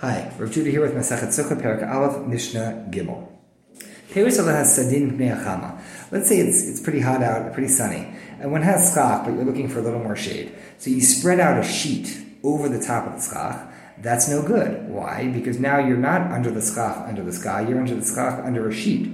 Hi, Rav Judah here with Masachet Sukkah, Perak Aleph, Mishnah Gimel. Let's say it's, it's pretty hot out, pretty sunny, and one has skach, but you're looking for a little more shade. So you spread out a sheet over the top of the skach. That's no good. Why? Because now you're not under the skach under the sky, you're under the skach under a sheet.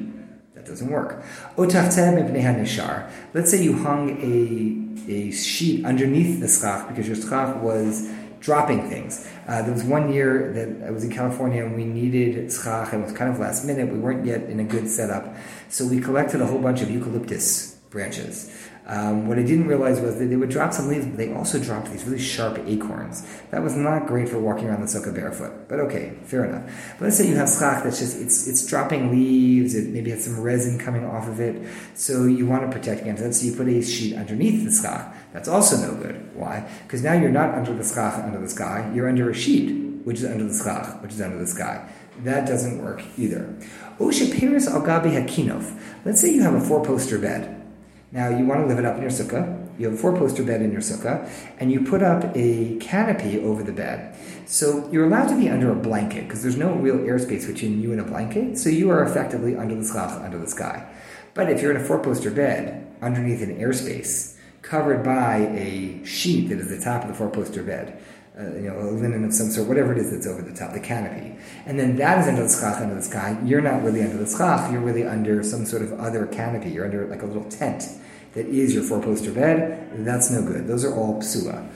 That doesn't work. Let's say you hung a, a sheet underneath the skach because your skach was dropping things. Uh, there was one year that I was in California and we needed schach, and it was kind of last minute. We weren't yet in a good setup. So we collected a whole bunch of eucalyptus branches. Um, what I didn't realize was that they would drop some leaves, but they also dropped these really sharp acorns. That was not great for walking around the sukkah barefoot. But okay, fair enough. But let's say you have schach that's just it's it's dropping leaves. It maybe has some resin coming off of it. So you want to protect against that. So you put a sheet underneath the schach. That's also no good. Why? Because now you're not under the schach under the sky. You're under a sheet, which is under the schach, which is under the sky. That doesn't work either. Osha Paris al Gabi Hakinov. Let's say you have a four poster bed. Now you want to live it up in your sukkah. You have a four-poster bed in your sukkah, and you put up a canopy over the bed. So you're allowed to be under a blanket because there's no real airspace between you and a blanket. So you are effectively under the schach, under the sky. But if you're in a four-poster bed underneath an airspace covered by a sheet that is the top of the four-poster bed, uh, you know, a linen of some sort, whatever it is that's over the top, the canopy. And then that is under the schach, under the sky. You're not really under the schach, you're really under some sort of other canopy. You're under like a little tent that is your four poster bed. That's no good. Those are all psula.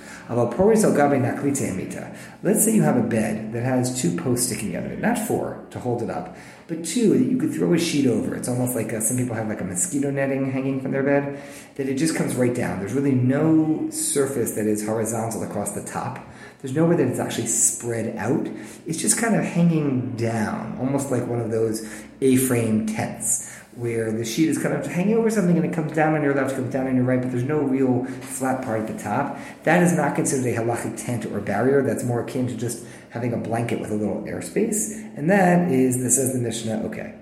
Let's say you have a bed that has two posts sticking out of it, not four to hold it up, but two that you could throw a sheet over. It's almost like a, some people have like a mosquito netting hanging from their bed, that it just comes right down. There's really no surface that is horizontal across the top there's nowhere that it's actually spread out. It's just kind of hanging down, almost like one of those A-frame tents where the sheet is kind of hanging over something and it comes down on your left, comes down on your right, but there's no real flat part at the top. That is not considered a halachic tent or barrier. That's more akin to just having a blanket with a little airspace. And that is, this says the Mishnah, okay.